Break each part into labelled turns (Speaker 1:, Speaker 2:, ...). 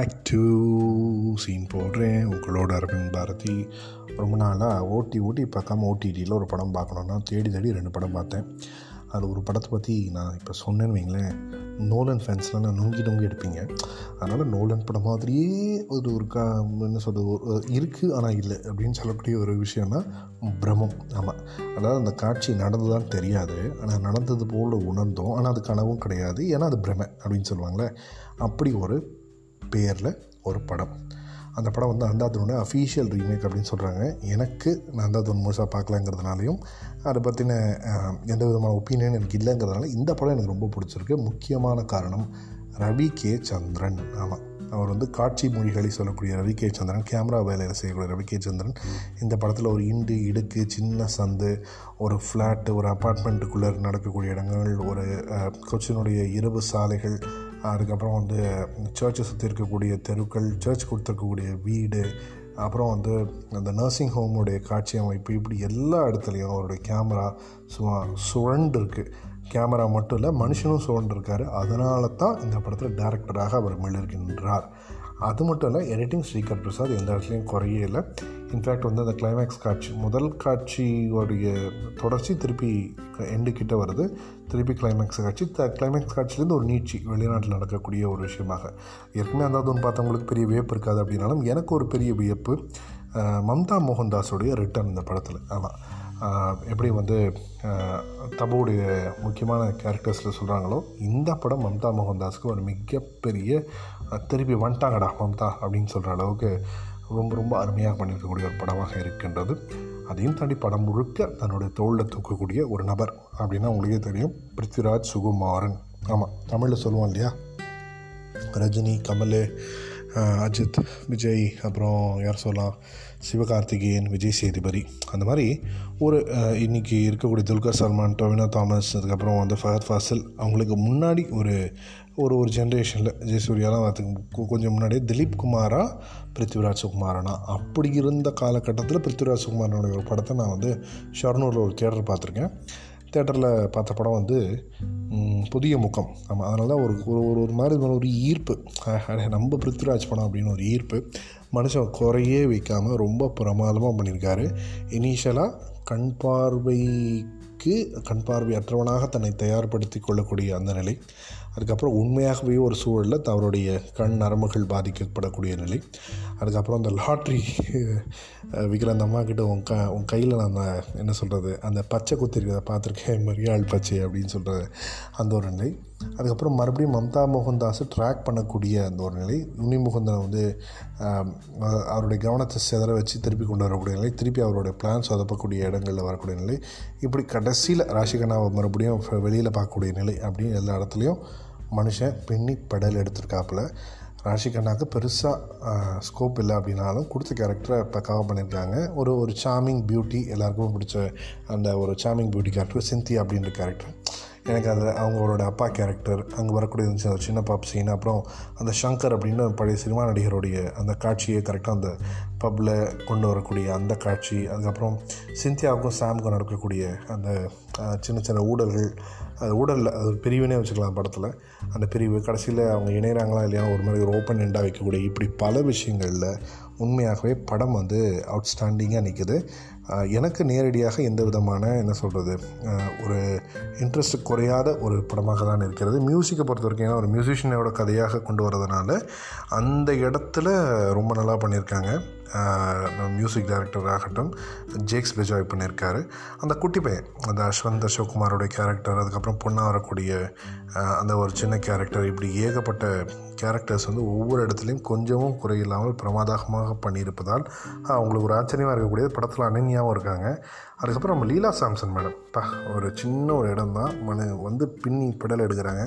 Speaker 1: Back to scene போடுறேன். உங்களோட அரவிந்த் பாரதி. ரொம்ப நாளாக ஓட்டி ஓட்டி பார்க்காம ஓடிடியில் ஒரு படம் பார்க்கணுன்னா தேடி தேடி ரெண்டு படம் பார்த்தேன். அதில் ஒரு படத்தை பற்றி நான் இப்போ சொன்னேன்னு வைங்களேன். நோலன் ஃபேன்ஸ்லாம் நான் நுங்கி நுங்கி எடுப்பீங்க. அதனால் நோலன் படம் மாதிரியே ஒரு ஒரு கா என்ன சொல்கிறது இருக்குது ஆனால் இல்லை அப்படின்னு சொல்லக்கூடிய ஒரு விஷயம்னா பிரமம் ஆமாம் அதாவது அந்த காட்சி நடந்துதான் தெரியாது. ஆனால் நடந்தது போல் உணர்ந்தோம். ஆனால் அது கனவும் கிடையாது. ஏன்னா அது பிரமை அப்படின்னு சொல்லுவாங்களே. அப்படி ஒரு பேரில் ஒரு படம். அந்த படம் வந்து அந்தாதனோட அஃபீஷியல் ரீமேக் அப்படின்னு சொல்கிறாங்க எனக்கு நான் அந்தாதன் முழுசாக பார்க்கலாங்கிறதுனாலையும் அதை பற்றின எந்த விதமான ஒப்பீனியன் எனக்கு இல்லைங்கிறதுனால இந்த படம் எனக்கு ரொம்ப பிடிச்சிருக்கு. முக்கியமான காரணம் ரவி கே. சந்திரன். ஆமாம் அவர் வந்து காட்சி மொழிகளை சொல்லக்கூடிய ரவி கே சந்திரன் கேமரா வேலையில் செய்யக்கூடிய ரவி கே சந்திரன் இந்த படத்தில் ஒரு இண்டு இடுக்கு சின்ன சந்து ஒரு ஃப்ளாட்டு ஒரு அப்பார்ட்மெண்ட்டுக்குள்ளே நடக்கக்கூடிய இடங்கள் ஒரு கொச்சினுடைய இரவு சாலைகள் அதுக்கப்புறம் வந்து சர்ச்சை சுற்றி இருக்கக்கூடிய தெருக்கள் சர்ச் கொடுத்துருக்கக்கூடிய வீடு அப்புறம் வந்து அந்த நர்சிங் ஹோமுடைய காட்சி அமைப்பு இப்படி எல்லா இடத்துலையும் அவருடைய கேமரா சும்மா சுழண்டு இருக்குது கேமரா மட்டும் இல்லை மனுஷனும் சுழண்டிருக்காரு அதனால தான் இந்த படத்தில் டேரக்டராக அவர் மிளர்கின்றார் அது மட்டும் இல்லை எடிட்டிங் ஸ்ரீகர் பிரசாத் எந்த இடத்துலையும் குறையே இல்லை. இன்ஃபேக்ட் வந்து அந்த கிளைமேக்ஸ் காட்சி முதல் காட்சியோடைய தொடர்ச்சி திருப்பி எண்டு கிட்ட வருது. திருப்பி கிளைமேக்ஸ் காட்சி த கிளைமேக்ஸ் காட்சிலேருந்து ஒரு நீட்சி வெளிநாட்டில் நடக்கக்கூடிய ஒரு விஷயமாக. ஏற்கனவே அந்த ஒன்று பார்த்தவங்களுக்கு பெரிய வியப்பு இருக்காது அப்படின்னாலும் எனக்கு ஒரு பெரிய வியப்பு மம்தா மோகன்தாஸுடைய ரிட்டர்ன் இந்த படத்தில். ஆமாம் எப்படி வந்து ஆஹ் தபுவுடைய முக்கியமான கேரக்டர்ஸில் சொல்கிறாங்களோ இந்த படம் மம்தா மோகன்தாஸுக்கு ஒரு மிகப்பெரிய திருப்பி வந்துட்டாங்கடா மம்தா அப்படின்னு சொல்கிற அளவுக்கு ரொம்ப ரொம்ப அருமையாக பண்ணியிருக்கக்கூடிய ஒரு படமாக இருக்கின்றது. அதையும் தாண்டி படம் முழுக்க தன்னுடைய தோளில் தூக்கக்கூடிய ஒரு நபர் அப்படின்னா உங்களுக்கே தெரியும் பிருத்விராஜ் சுகுமாரன். ஆமாம் தமிழில் சொல்லுவோம் இல்லையா? ரஜினி கமல் அஜித் விஜய் அப்புறம் யார் சொல்லலாம் சிவகார்த்திகேயன் விஜய் சேதுபதி. அந்த மாதிரி ஒரு இன்றைக்கி இன்னைக்கு இருக்கக்கூடிய துல்கர் சல்மான் டொவினா தாமஸ் அதுக்கப்புறம் வந்து ஃபஹத் ஃபாசில் அவங்களுக்கு முன்னாடி ஒரு ஒரு ஒரு ஜென்ரேஷனில் ஜெயசூர்யாலாம் வரதுக்கு கொஞ்சம் முன்னாடியே திலீப் குமாரா பிருத்திவிராஜ் சுகுமாரனா. அப்படி இருந்த காலகட்டத்தில் பிருத்திவிராஜ் சுகுமாரனுடைய ஒரு படத்தை நான் வந்து ஷர்னூரில் ஒரு தியேட்டர் பார்த்துருக்கேன். தேட்டரில் பார்த்த படம் வந்து புதிய முகம். ஆமாம் அதனால தான் ஒரு ஒரு ஒரு ஒரு மாதிரி ஒரு ஈர்ப்பு. நம்ம பிருத்விராஜ் படம் அப்படின்னு ஒரு ஈர்ப்பு. மனுஷன் குறையே வைக்காமல் ரொம்ப பிரமாதமாக பண்ணியிருக்காரு. இனிஷியலாக கண் பார்வைக்கு கண் பார்வையற்றவனாக தன்னை தயார்படுத்தி கொள்ளக்கூடிய அந்த நிலை. அதுக்கப்புறம் உண்மையாகவே ஒரு சூழலில் அவருடைய கண் நரம்புகள் பாதிக்கப்படக்கூடிய நிலை. அதுக்கப்புறம் அந்த லாட்ரி விற்கிற அந்த அம்மா கிட்ட உன் க உன் கையில் நான் அந்த என்ன சொல்கிறது அந்த பச்சை குத்திருக்கிறத பார்த்துருக்கேன் மரியாள் பச்சை அப்படின்னு சொல்கிற அந்த ஒரு நிலை. அதுக்கப்புறம் மறுபடியும் மம்தா மோகன்தாஸ் ட்ராக் பண்ணக்கூடிய அந்த ஒரு நிலை. உன்னி முகுந்தனை வந்து அவருடைய கவனத்தை சிதற வச்சு திருப்பி கொண்டு வரக்கூடிய நிலை. திருப்பி அவருடைய பிளான் சொதப்பக்கூடிய இடங்களில் வரக்கூடிய நிலை. இப்படி கடைசியில் ராசிகனாவை மறுபடியும் வெளியில் பார்க்கக்கூடிய நிலை அப்படின்னு எல்லா இடத்துலையும் மனுஷன் பின்னி பெடல் எடுத்திருக்காப்புல. ராஷிகண்ணாவுக்கு பெருசாக ஸ்கோப் இல்லை அப்படின்னாலும் கொடுத்த கேரக்டரை பக்காவாக பண்ணியிருக்காங்க. ஒரு ஒரு சாமிங் பியூட்டி எல்லாருக்கும் பிடிச்ச அந்த ஒரு சாமிங் பியூட்டி கேரக்டர் சிந்தியா அப்படின்ற கேரக்டர் எனக்கு அதில் அவங்களோட அப்பா கேரக்டர் அங்கே வரக்கூடிய இருந்துச்சு அந்த சின்ன பாப் சீன் அப்புறம் அந்த சங்கர் அப்படின்னு பழைய சினிமா நடிகருடைய அந்த காட்சியை கரெக்டாக அந்த பப்பில் கொண்டு வரக்கூடிய அந்த காட்சி அதுக்கப்புறம் சிந்தியாவுக்கும் சாமுக்கும் நடக்கக்கூடிய அந்த சின்ன சின்ன ஊழல்கள் அது ஊழலில் அது பிரிவுனே பிரிவினே வச்சுக்கலாம் படத்தில். அந்த பிரிவு கடைசியில் அவங்க இணையிறாங்களா இல்லையா ஒரு மாதிரி ஒரு ஓப்பன் எண்டாக வைக்கக்கூடிய இப்படி பல விஷயங்களில் உண்மையாகவே படம் வந்து அவுட்ஸ்டாண்டிங்காக நிற்குது எனக்கு நேரடியாக எந்த விதமான என்ன சொல்கிறது ஒரு இன்ட்ரெஸ்ட் குறையாத ஒரு படமாக தான் இருக்கிறது. மியூசிக்கை பொறுத்த வரைக்கும் ஏன்னா ஒரு மியூசிஷியனோட கதையாக கொண்டு வரதுனால அந்த இடத்துல ரொம்ப நல்லா பண்ணியிருக்காங்க. மியூசிக் டைரக்டர் ஆகட்டும் ஜேக்ஸ் பெஜாய் பண்ணியிருக்காரு அந்த குட்டி பையன் அந்த அஸ்வந்த் அசோக்குமாரோடைய கேரக்டர் அதுக்கப்புறம் பொண்ணாக வரக்கூடிய அந்த ஒரு சின்ன கேரக்டர் இப்படி ஏகப்பட்ட கேரக்டர்ஸ் வந்து ஒவ்வொரு இடத்துலையும் கொஞ்சமும் குறையில்லாமல் பிரமாதகமாக பண்ணியிருப்பதால் அவங்களுக்கு ஒரு ஆச்சரியமாக இருக்கக்கூடியது. படத்தில் அனன்யாவும் இருக்காங்க. அதுக்கப்புறம் நம்ம லீலா சாம்சன் மேடம். பா ஒரு சின்ன ஒரு இடம் தான் மனு வந்து பின்னி பிடல் எடுக்கிறாங்க.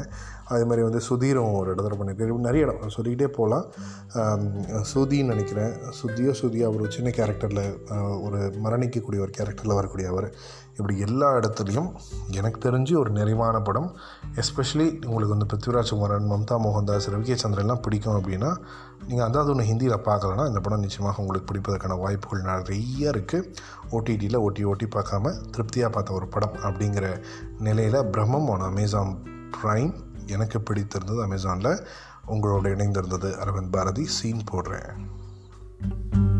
Speaker 1: அதே மாதிரி வந்து சுதீரும் ஒரு இடத்துல பண்ணியிருக்காரு. இப்படி நிறைய இடம். சொல்லிக்கிட்டே போகலாம். சுதின்னு நினைக்கிறேன். சுதியோ சுதியோ அவர் ஒரு சின்ன கேரக்டரில் ஒரு மரணிக்கக்கூடிய ஒரு கேரக்டரில் வரக்கூடிய அவர். இப்படி எல்லா இடத்துலையும் எனக்கு தெரிஞ்சு ஒரு நிறைவான படம். எஸ்பெஷலி உங்களுக்கு வந்து பிருத்விராஜ் குமாரன் மம்தா மோகன்தாஸ் ரவிகே சந்திரன்லாம் பிடிக்கும் அப்படின்னா நீங்கள் அதாவது ஒன்று ஹிந்தியில் பார்க்கலன்னா இந்த படம் நிச்சயமாக உங்களுக்கு பிடிப்பதற்கான வாய்ப்புகள் நிறைய இருக்குது ஓடிடியில் ஓட்டி ஓட்டி பார்க்காம திருப்தியாக பார்த்த ஒரு படம் அப்படிங்கிற நிலையில் பிரம்மம் ஆன் அமேசான் ப்ரைம் எனக்கு பிடித்திருந்தது அமேசானில் உங்களோட இணைந்திருந்தது அரவிந்த் பாரதி சீன் போடுறேன். thank you